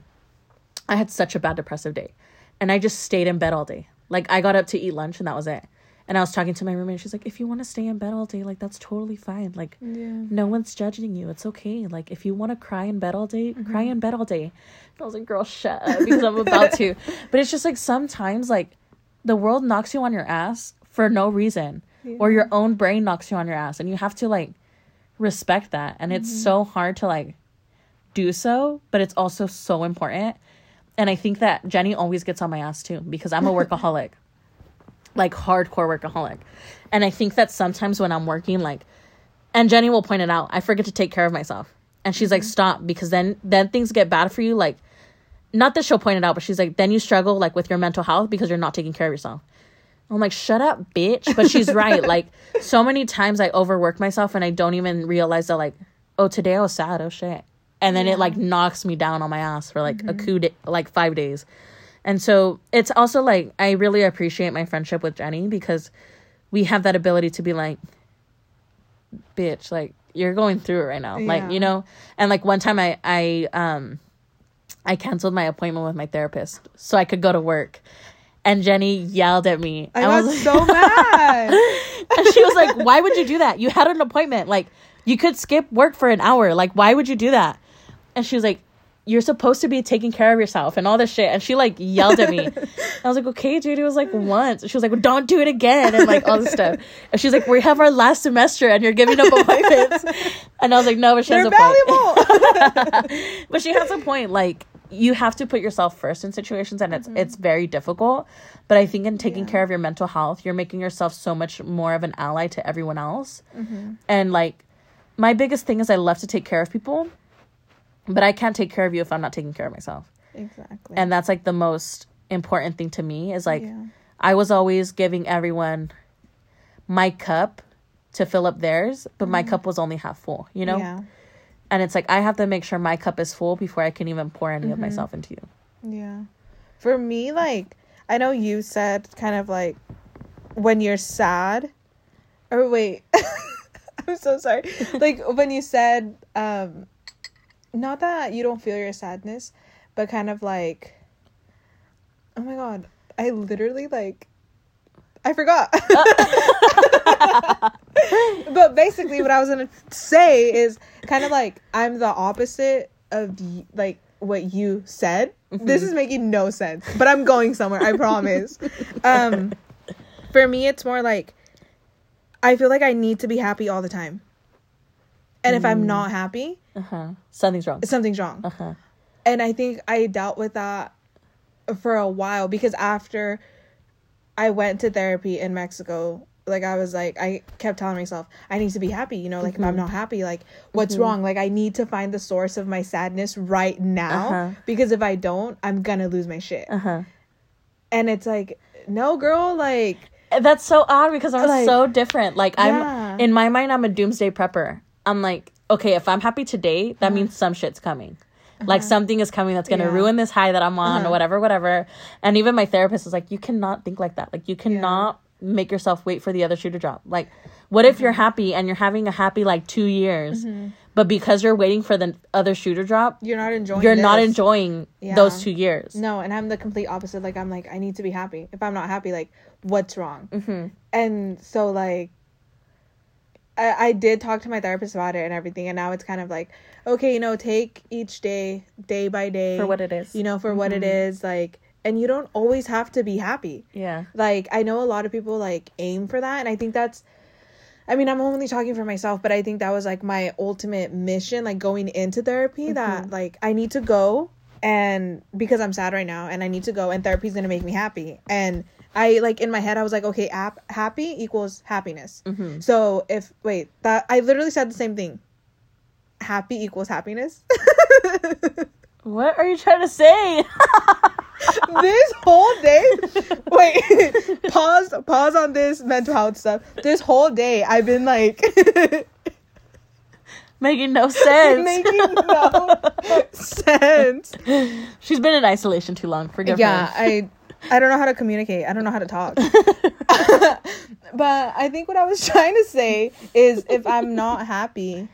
I had such a bad depressive day. And I just stayed in bed all day. Like I got up to eat lunch and that was it. And I was talking to my roommate and she's like, if you want to stay in bed all day, like that's totally fine. Like Yeah. no one's judging you. It's okay. Like if you want to cry in bed all day, mm-hmm. cry in bed all day. And I was like, girl, shut up because I'm about to. [laughs] But it's just like sometimes like the world knocks you on your ass for no reason. Or your own brain knocks you on your ass and you have to like respect that. And it's mm-hmm. so hard to like do so, but it's also so important. And I think that Jenny always gets on my ass too because I'm a workaholic. [laughs] like hardcore workaholic. And I think that sometimes when I'm working like and Jenny will point it out, I forget to take care of myself. And she's like, mm-hmm. "Stop because then then things get bad for you like not that she'll point it out, but she's like, then you struggle like with your mental health because you're not taking care of yourself. I'm like, shut up, bitch. But she's right. [laughs] Like, so many times I overwork myself and I don't even realize that, like, oh, today I was sad. Oh, shit. And then it, like, knocks me down on my ass for, like, a coup, de- like, five days. And so it's also, like, I really appreciate my friendship with Jenny because we have that ability to be like, bitch, like, you're going through it right now. Yeah. Like, you know? And, like, one time I, I, um, I canceled my appointment with my therapist so I could go to work. And Jenny yelled at me. I got was like- so mad. [laughs] and she was like, "Why would you do that? You had an appointment. Like, you could skip work for an hour. Like, why would you do that?" And she was like, "You're supposed to be taking care of yourself and all this shit." And she like yelled at me. I was like, "Okay, dude." It was like once. She was like, well, "Don't do it again," and like all this stuff. And she's like, "We have our last semester, and you're giving up appointments." [laughs] And I was like, "No, but she has They're a point." valuable. [laughs] but she has a point. Like you have to put yourself first in situations, and it's it's mm-hmm. very difficult. But I think in taking Yeah. care of your mental health, you're making yourself so much more of an ally to everyone else. Mm-hmm. And like, my biggest thing is I love to take care of people, but I can't take care of you if I'm not taking care of myself. exactly. And that's like the most important thing to me is like Yeah. I was always giving everyone my cup to fill up theirs, but my mm-hmm. cup was only half full, you know? Yeah. And it's like I have to make sure my cup is full before I can even pour any of myself into you. Yeah. For me, like, I know you said kind of like when you're sad, or wait, [laughs] I'm so sorry. [laughs] Like, when you said, um, not that you don't feel your sadness, but kind of like, oh my God, I literally like, I forgot. [laughs] but basically, what I was gonna say is kind of like I'm the opposite of like what you said. This is making no sense, but I'm going somewhere. I promise. um, for me, it's more like I feel like I need to be happy all the time, and if I'm not happy, Uh huh. Something's wrong. something's wrong. Uh huh. And I think I dealt with that for a while because after I went to therapy in Mexico, like I was like I kept telling myself I need to be happy, you know, like if I'm not happy, like what's wrong? Like I need to find the source of my sadness right now Uh-huh. because if I don't, I'm going to lose my shit. Uh huh. And it's like, no girl, like That's so odd because I'm Like- so different. Like I'm in my mind, I'm a doomsday prepper. I'm like, okay, if I'm happy today, that means some shit's coming. Like something is coming that's gonna Uh-huh. Yeah. ruin this high that I'm on, Uh-huh. or whatever, whatever. And even my therapist is like, you cannot think like that. Like you cannot make yourself wait for the other shoe to drop. Like, what if you're Mm-hmm. happy and you're having a happy like two years, but because you're waiting for the other shoe to drop, you're not enjoying you're not enjoying Yeah. those two years. No, and I'm the complete opposite. Like I'm like I need to be happy. If I'm not happy, like what's wrong? Mm-hmm. And so like I I did talk to my therapist about it and everything, and now it's kind of like okay, you know, take each day day by day For what it is. You know, for what it Mm-hmm. is, like, and you don't always have to be happy. Yeah. Like I know a lot of people like aim for that, and I think that's. I mean, I'm only talking for myself, but I think that was like my ultimate mission, like going into therapy. That like I need to go and because I'm sad right now, and I need to go, and therapy's gonna make me happy. And I like in my head, I was like, okay, app happy equals happiness. Mm-hmm. So if wait, that I literally said the same thing. Happy equals happiness. [laughs] What are you trying to say? [laughs] this whole day [laughs] wait pause pause on this mental health stuff this whole day i've been like Making no sense. making no sense She's been in isolation too long. Forgive yeah her. i i don't know how to communicate i don't know how to talk [laughs] but i think what i was [laughs] trying to say is if i'm not happy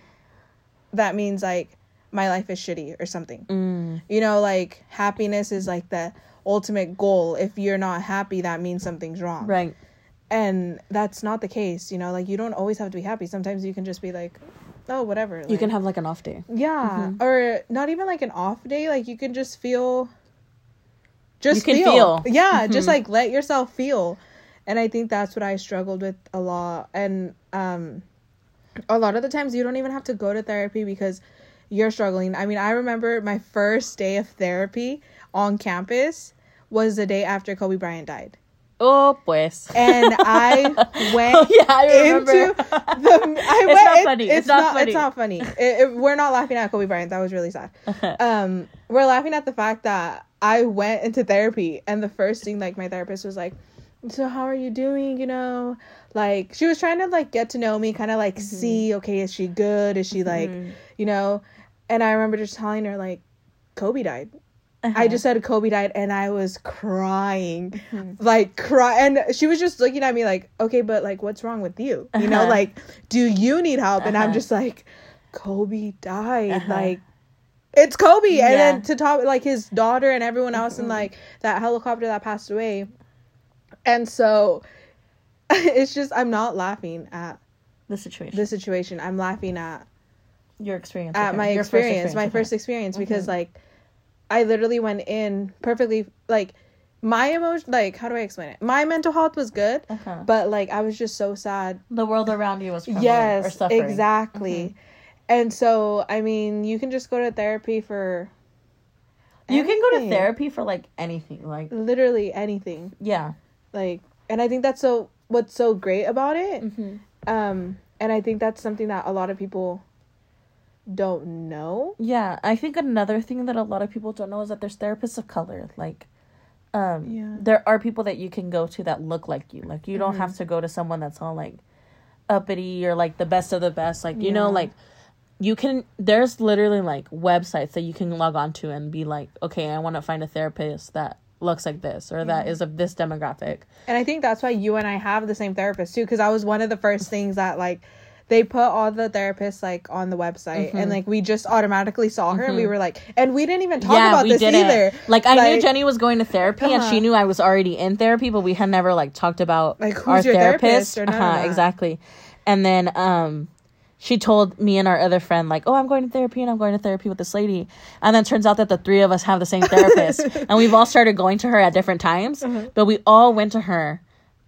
that means like my life is shitty or something. Mm. You know, like happiness is like the ultimate goal. If you're not happy, that means something's wrong. Right. And that's not the case, you know, like you don't always have to be happy. Sometimes you can just be like, oh, whatever. You like- can have like an off day. yeah, or not even like an off day. Like you can just feel. Just You can feel. feel. Yeah, just Mhm. like let yourself feel, and I think that's what I struggled with a lot. And um, a lot of the times you don't even have to go to therapy because you're struggling. I mean, I remember my first day of therapy on campus was the day after Kobe Bryant died, Oh, pues. and I [laughs] went Oh, yeah, I remember. into the. [laughs] I It's went, not it- funny. It's, It's not not. funny. It's not funny. It- it- we're not laughing at Kobe Bryant. That was really sad. [laughs] Um, we're laughing at the fact that I went into therapy, and the first thing like my therapist was like, "So how are you doing? You know." Like she was trying to like get to know me, kind of like Mm-hmm. see, okay, is she good? Is she like, you know? And I remember just telling her like, Kobe died. Uh-huh. I just said Kobe died and I was crying. Mm-hmm. Like cry and she was just looking at me like, "Okay, but like what's wrong with you?" You know, Uh-huh. like, "Do you need help?" And I'm Uh-huh. just like, "Kobe died." Uh-huh. Like it's Kobe and then to top like his daughter and everyone else in Mhm. like that helicopter that passed away. And so [laughs] it's just I'm not laughing at the situation. the situation. I'm laughing at your experience. at my first experience, my first experience, because Mhm. like I literally went in perfectly like my emotion like how do I explain it? My mental health was good, Uh-huh. but like I was just so sad. the world around you was Yes, exactly. Mhm. And so I mean, you can just go to therapy for You can go to therapy for like anything. Like literally anything. yeah. Like and I think that's so what's so great about it. Mm-hmm. Um and I think that's something that a lot of people don't know. Yeah, I think another thing that a lot of people don't know is that there's therapists of color. Like, um, Yeah. there are people that you can go to that look like you. Like, you don't Mhm. have to go to someone that's all like uppity or like the best of the best. Like, you know, like you can. There's literally like websites that you can log on to and be like, okay, I want to find a therapist that looks like this or that is of this demographic. And I think that's why you and I have the same therapist too, because I was one of the first things that like they put all the therapists like on the website, Mhm. and like we just automatically saw her, and we Mhm. were like, and we didn't even talk about this either. Like I knew Jenny was going to therapy, and Uh-huh. she knew I was already in therapy, but we had never like talked about Like, who's our your therapist. therapist or uh-huh, exactly. And then um, she told me and our other friend like, "Oh, I'm going to therapy, and I'm going to therapy with this lady." And then turns out that the three of us have the same therapist, [laughs] and we've all started going to her at different times, Uh-huh. but we all went to her,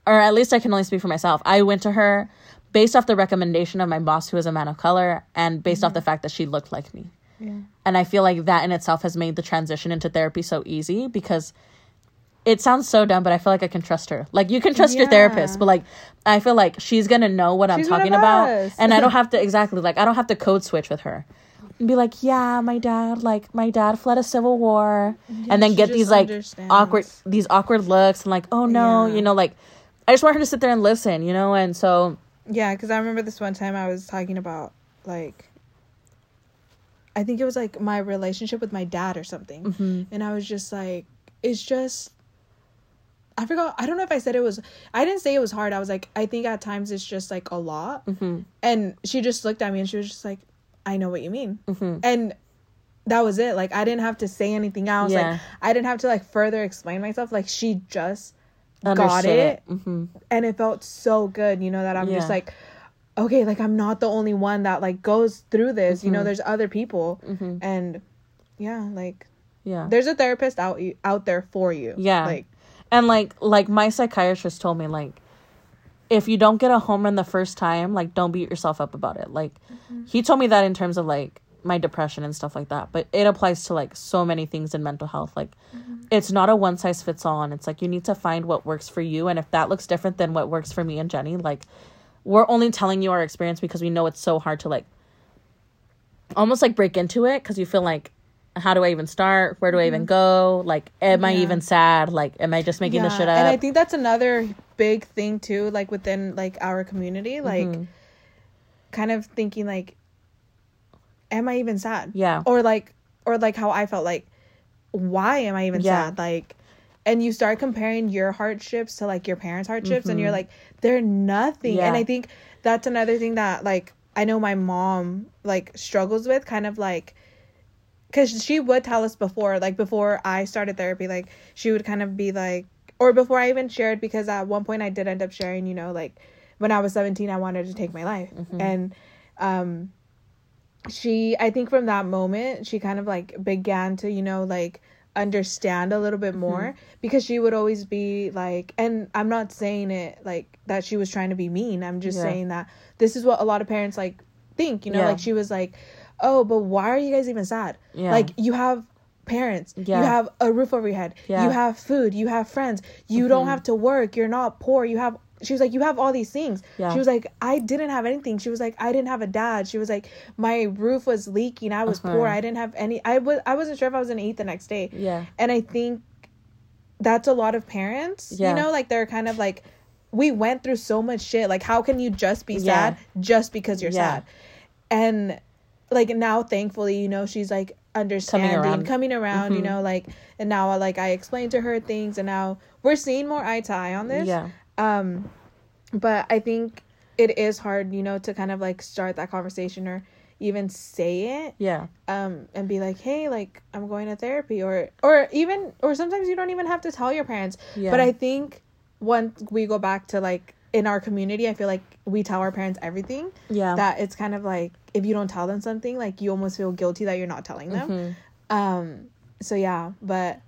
or at least I can only speak for myself. I went to her based off the recommendation of my boss, who is a man of color, and based Mm-hmm. off the fact that she looked like me Yeah. and i feel like that in itself has made the transition into therapy so easy because it sounds so dumb but i feel like i can trust her like you can trust your therapist but like i feel like she's gonna know what i'm talking about and i don't [laughs] have to exactly like i don't have to code switch with her and be like yeah my dad like my dad fled a civil war and then get these like understands. awkward these awkward looks and like oh no Yeah. you know like i just want her to sit there and listen you know and so Yeah, because I remember this one time I was talking about like, I think it was like my relationship with my dad or something, mhm. and I was just like, it's just. I forgot. I don't know if I said it was. I didn't say it was hard. I was like, I think at times it's just like a lot. Mhm. And she just looked at me and she was just like, I know what you mean. Mhm. And that was it. Like I didn't have to say anything else. Yeah. Like I didn't have to like further explain myself. Like she just got Understood it Mhm. and it felt so good, you know, that I'm just like okay, like I'm not the only one that like goes through this. You know, Mhm. there's other people Mhm. and yeah, like yeah there's a therapist out out there for you. Yeah. Like And like like my psychiatrist told me like if you don't get a home run the first time, like don't beat yourself up about it. Like mm-hmm. he told me that in terms of like my depression and stuff like that. But it applies to like so many things in mental health. Like mm-hmm. it's not a one size fits all and it's like you need to find what works for you and if that looks different than what works for me and Jenny, like we're only telling you our experience because we know it's so hard to like almost like break into it because you feel like how do I even start? Where do I even go? Like, am I even sad? Like, am I just making this shit up? And I think that's another big thing too, like within like our community, like Mhm. kind of thinking like, am I even sad? Yeah. Or like, or like how I felt like, why am I even Yeah. sad? Like, and you start comparing your hardships to like your parents' hardships, and you're Mhm. like, they're nothing. Yeah. And I think that's another thing that like I know my mom like struggles with, kind of like because she would tell us before, like before I started therapy, like she would kind of be like, or before I even shared, because at one point I did end up sharing, you know, like when I was 17, I wanted to take my life. And, um, she, I think from that moment, she kind of like began to, you know, like understand a little bit more because she would always be like, and I'm not saying it like that she was trying to be mean. I'm just Yeah. saying that this is what a lot of parents like think, you know, Yeah. like she was like, oh, but why are you guys even sad? Yeah. Like you have parents, Yeah. you have a roof over your head, Yeah. you have food, you have friends, you don't have to work, you're not poor, you have. She was like, you have all these things. Yeah. She was like, I didn't have anything. She was like, I didn't have a dad. She was like, my roof was leaking. I was Uh-huh. poor. I didn't have any. I was. I wasn't sure if I was gonna eat the next day. Yeah. And I think that's a lot of parents. Yeah. You know, like they're kind of like, we went through so much shit. Like, how can you just be Yeah. sad just because you're Yeah. sad? And like now, thankfully, you know, she's like understanding, around. coming around. You Mhm. know, like and now like I explained to her things, and now we're seeing more eye to eye on this. Yeah. Um, but I think it is hard, you know, to kind of like start that conversation or even say it Yeah. um and be like hey like i'm going to therapy or or even or sometimes you don't even have to tell your parents Yeah. but i think once we go back to like in our community i feel like we tell our parents everything Yeah. that it's kind of like if you don't tell them something like you almost feel guilty that you're not telling them Mhm. um so yeah but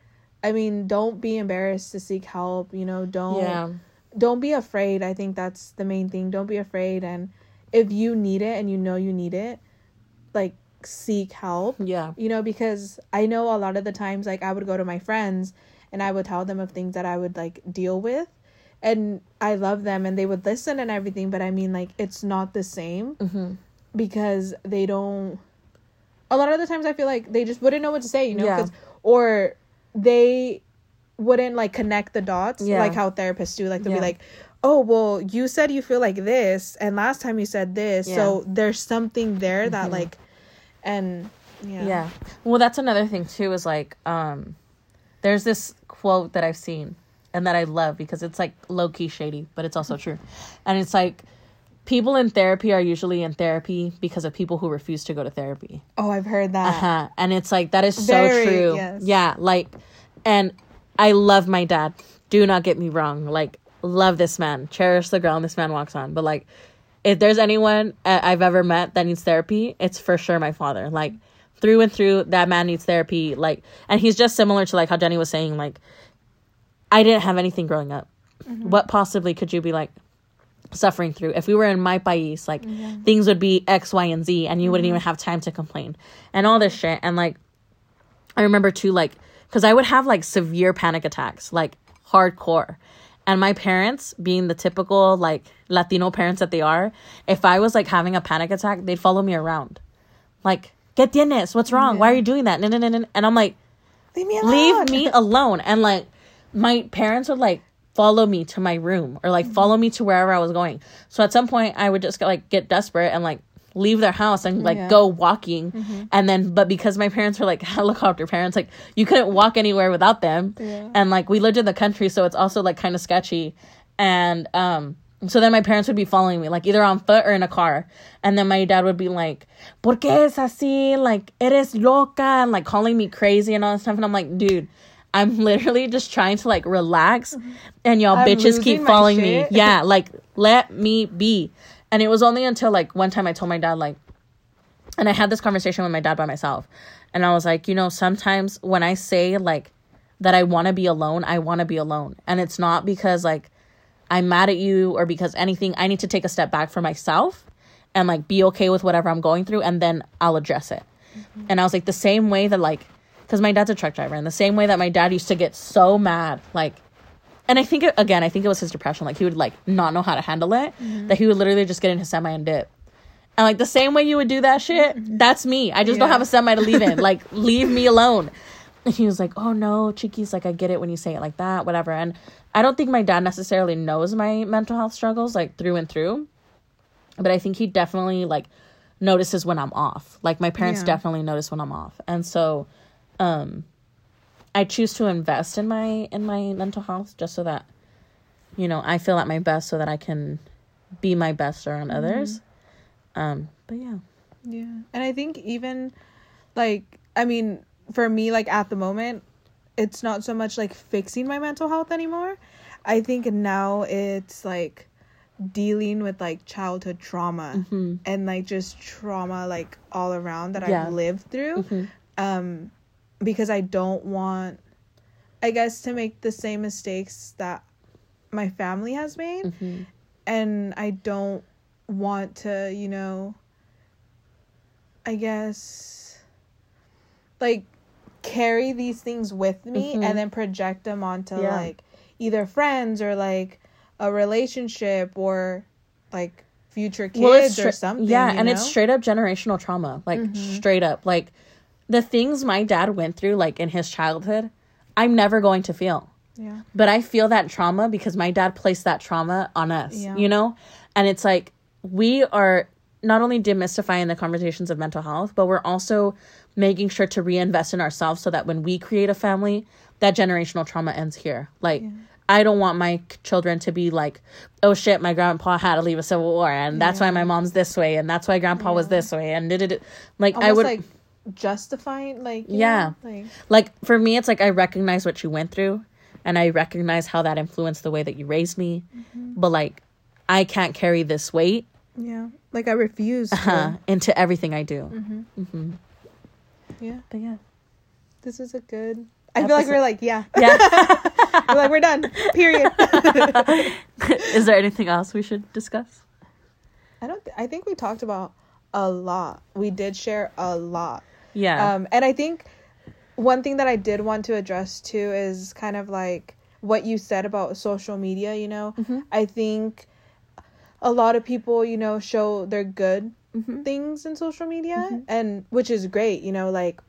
i mean don't be embarrassed to seek help you know don't Yeah. don't be afraid. I think that's the main thing. Don't be afraid and if you need it and you know you need it, like seek help. Yeah. You know, because I know a lot of the times like I would go to my friends and I would tell them of things that I would like deal with and I love them and they would listen and everything, but I mean like it's not the same Mm-hmm. because they don't a lot of the times I feel like they just wouldn't know what to say, you know, Yeah. or they wouldn't like connect the dots Yeah. like how therapists do. Like they'll Yeah. be like, "Oh, well, you said you feel like this, and last time you said this, so there's something there that Mhm. like, and yeah, Yeah. Well, that's another thing too is like um there's this quote that I've seen and that I love because it's like low key shady, but it's also true. And it's like people in therapy are usually in therapy because of people who refuse to go to therapy. Oh, I've heard that. Uh-huh. And it's like that is so Very, true. yes. Yeah, like and I love my dad. Do not get me wrong. Like love this man. Cherish the ground this man walks on. But like if there's anyone I've ever met that needs therapy, it's for sure my father. Like through and through that man needs therapy like and he's just similar to like how Jenny was saying like I didn't have anything growing up. Mm-hmm. What possibly could you be like suffering through? If we were in my país, like mm-hmm. things would be X, Y, and Z, and you wouldn't mm-hmm. even have time to complain and all this shit. And like, I remember too, like, because I would have like severe panic attacks, like hardcore. And my parents, being the typical like Latino parents that they are, if I was like having a panic attack, they'd follow me around. Like, ¿Qué tienes? What's wrong? Why are you doing that? No, no, no, no. And I'm like, Leave me alone. leave me alone [laughs] and like my parents would like follow me to my room or like follow me to wherever i was going. So at some point i would just like get desperate and like leave their house and like Yeah. go walking. And then but because my parents were like [laughs] helicopter parents like you couldn't walk anywhere without them. Yeah. and like we lived in the country so it's also like kind of sketchy. And um so then my parents would be following me like either on foot or in a car. And then my dad would be like ¿Por qué es así? like eres loca and like calling me crazy and all this stuff. And I'm like dude I'm literally just trying to like relax and y'all I'm bitches keep following me yeah [laughs] like let me be and it was only until like one time I told my dad like and I had this conversation with my dad by myself. And I was like, you know, sometimes when I say like that I want to be alone, I want to be alone. And it's not because like I'm mad at you or because anything. I need to take a step back for myself and like be okay with whatever I'm going through and then I'll address it. And I was like the same way that like cuz my dad's a truck driver and the same way that my dad used to get so mad like and I think it, again, I think it was his depression. Like he would like not know how to handle it. Mm-hmm. That he would literally just get in his semi and dip. And like the same way you would do that shit, mm-hmm. that's me. I just don't have a semi to leave in. Like [laughs] leave me alone. And he was like, "Oh no, Chiquis, like I get it when you say it like that, whatever." And I don't think my dad necessarily knows my mental health struggles like through and through, but I think he definitely like notices when I'm off. Like my parents Yeah. definitely notice when I'm off, and so, um, I choose to invest in my in my mental health just so that, you know, I feel at my best so that I can be my best around others. Um, but yeah, Yeah. And I think even like I mean, for me, like at the moment, it's not so much like fixing my mental health anymore. I think now it's like dealing with like childhood trauma and like just trauma like all around that Yeah. I've lived through. Mhm. Um, because I don't want, I guess, to make the same mistakes that my family has made Mhm. and I don't want to, you know, I guess, like carry these things with me Mhm. and then project them onto Yeah. like either friends or like a relationship or like future kids Well, or something. Yeah, and it's straight up generational trauma. Like Mhm. straight up. Like the things my dad went through like in his childhood, I'm never going to feel. yeah, But I feel that trauma because my dad placed that trauma on us. Yeah. You know? And it's like we are not only demystifying the conversations of mental health, but we're also making sure to reinvest in ourselves so that when we create a family, that generational trauma ends here. Like I don't want my children to be like, oh shit, my grandpa had to leave a civil war, and that's why my mom's this way, and that's why grandpa was this way, and did it. Like almost I would, like justifying like Yeah. know, like like for me, it's like I recognize what you went through, and I recognize how that influenced the way that you raised me, Mm-hmm. but like I can't carry this weight yeah, like I refuse. to. uh, into everything I do. Mm-hmm. hmm Yeah, But yeah, this is a good. I feel like we're like yeah, yeah. [laughs] we're like we're done. Period. [laughs] Is there anything else we should discuss? I don't. Th- I think we talked about a lot. We did share a lot. Yeah. Um, and I think one thing that I did want to address too is kind of like what you said about social media. You know, Mhm. I think a lot of people, you know, show their good Mhm. things in social media, Mhm. and which is great. You know, like,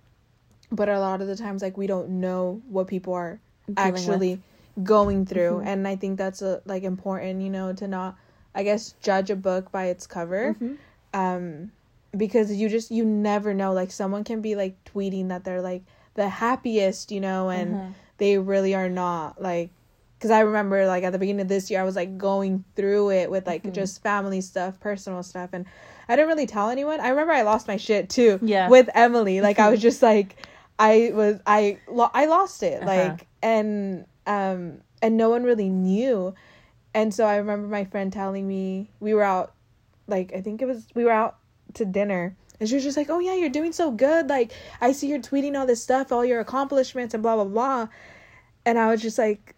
but a lot of the times, like, we don't know what people are Dealing with. actually going through, Mhm. and I think that's a like important. You know, to not, I guess, judge a book by its cover Mhm. um because you just you never know like someone can be like tweeting that they're like the happiest you know and Uh-huh. they really are not like because i remember like at the beginning of this year i was like going through it with like Mhm. just family stuff personal stuff and i didn't really tell anyone i remember i lost my shit too Yeah. with emily like i was [laughs] just like i was i lo- i lost it Uh-huh. like and um and no one really knew and so i remember my friend telling me we were out like I think it was we were out to dinner and she was just like, "Oh yeah, you're doing so good. Like I see you're tweeting all this stuff, all your accomplishments and blah blah blah." And I was just like,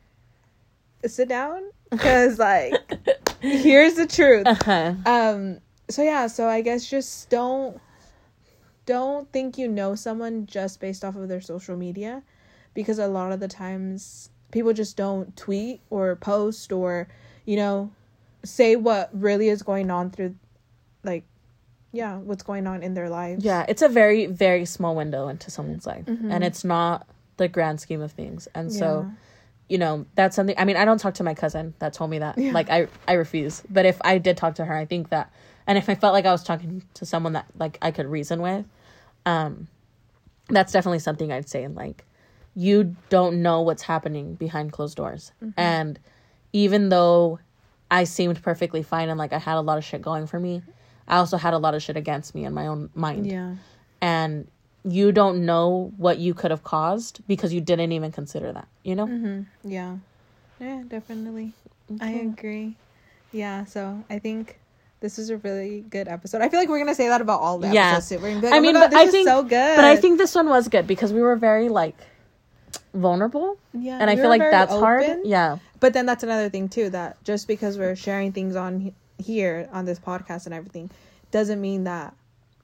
"Sit down [laughs] cuz like here's the truth." Uh-huh. Um so yeah, so I guess just don't don't think you know someone just based off of their social media because a lot of the times people just don't tweet or post or you know say what really is going on through like yeah what's going on in their lives Yeah, it's a very, very small window into someone's life. Mhm. And it's not the grand scheme of things. And so, you know, that's something I mean, I don't talk to my cousin that told me that. Yeah. Like I I refuse. But if I did talk to her, I think that and if I felt like I was talking to someone that like I could reason with, um that's definitely something I'd say And, like you don't know what's happening behind closed doors. Mm-hmm. And even though I seemed perfectly fine and like I had a lot of shit going for me, I also had a lot of shit against me in my own mind. Yeah. And you don't know what you could have caused because you didn't even consider that you know? Mm-hmm. yeah. Yeah definitely. I agree. Yeah so i think this is a really good episode. I feel like we're gonna say that about all the Yeah. episodes too. we're gonna be like, I oh mean, God, but I is think- so good but i think this one was good because we were very like vulnerable. Yeah and i feel like that's hard. yeah. But then that's another thing too that just because we're sharing things on here on this podcast and everything doesn't mean that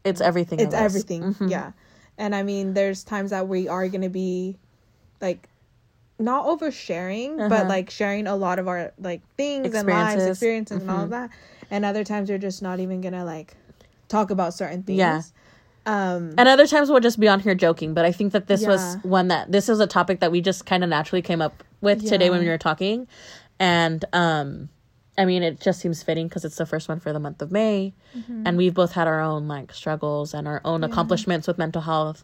it's everything it's everything. Mhm. Yeah. And I mean there's times that we are going to be like not oversharing, Uh-huh. but like sharing a lot of our like things and lives, Experiences. experiences and all of that. And other times we're just not even going to like talk about certain things. Yeah. Um and other times we'll just be on here joking but i think that this was one that this is a topic that we just kind of naturally came up with today when we were talking and um i mean it just seems fitting because it's the first one for the month of may and we've both had our own like struggles and our own Mm-hmm. Yeah. accomplishments with mental health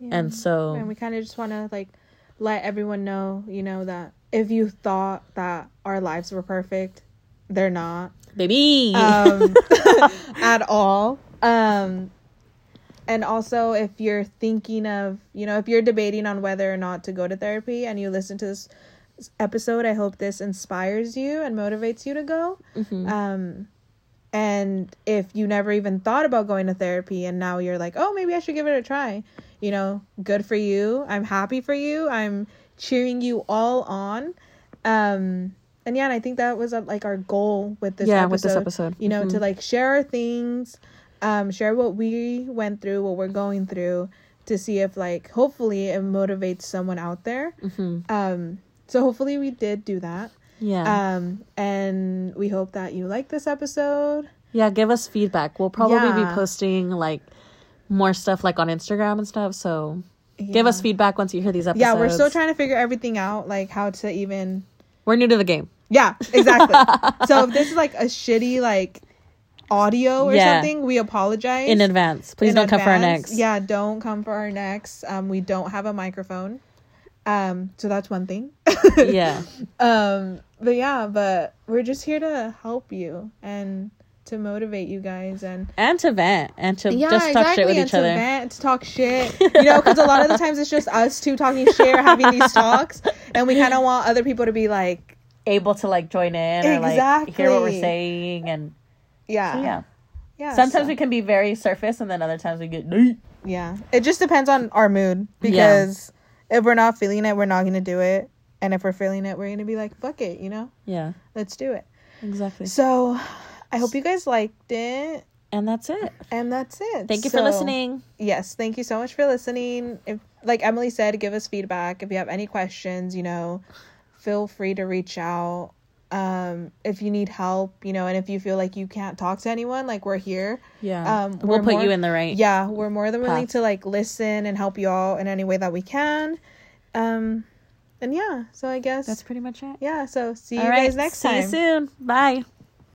yeah. and so and we kind of just want to like let everyone know, you know, that if you thought that our lives were perfect, they're not. baby um, [laughs] [laughs] at all. Um, and also if you're thinking of you know if you're debating on whether or not to go to therapy and you listen to this episode i hope this inspires you and motivates you to go Mhm. um and if you never even thought about going to therapy and now you're like oh maybe i should give it a try you know good for you i'm happy for you i'm cheering you all on um and yeah and i think that was uh, like our goal with this yeah, episode with this episode. you know to Mhm. like share our things um share what we went through what we're going through to see if like hopefully it motivates someone out there Mhm. um so hopefully we did do that yeah. um and we hope that you like this episode yeah, give us feedback. We'll probably be posting like more stuff like on Instagram and stuff. So give us feedback once you hear these episodes. yeah we're still trying to figure everything out like how to even We're new to the game. yeah exactly [laughs] so if this is like a shitty like audio or Yeah. something we apologize In advance. Please in don't come for our next. Yeah, don't come for our next. Um, we don't have a microphone. Um, so that's one thing. yeah. [laughs] Um, but yeah, but we're just here to help you and to motivate you guys and And to vent and to yeah, just talk exactly. shit with and each to other. vent, to talk shit. You know, because a lot of the times it's just us two talking shit or having these talks, and we kind of want other people to be like, Able to like join in or like hear what we're saying and yeah, so, yeah. yeah. Sometimes so- we can be very surface and then other times we get deep. Yeah. It just depends on our mood because if we're not feeling it, we're not going to do it. And if we're feeling it, we're going to be like, fuck it, you know? Yeah. Let's do it. Exactly. So I hope you guys liked it. And that's it. And that's it. Thank you for listening. Yes. Thank you so much for listening. If, like Emily said, give us feedback. If you have any questions, you know, feel free to reach out. Um, if you need help, you know, and if you feel like you can't talk to anyone, like we're here. Yeah. Um, we'll put more- you in the right. yeah we're more than willing path. to like listen and help you all in any way that we can um and yeah so i guess That's pretty much it. yeah so see you All right. guys next time. See you soon. Bye.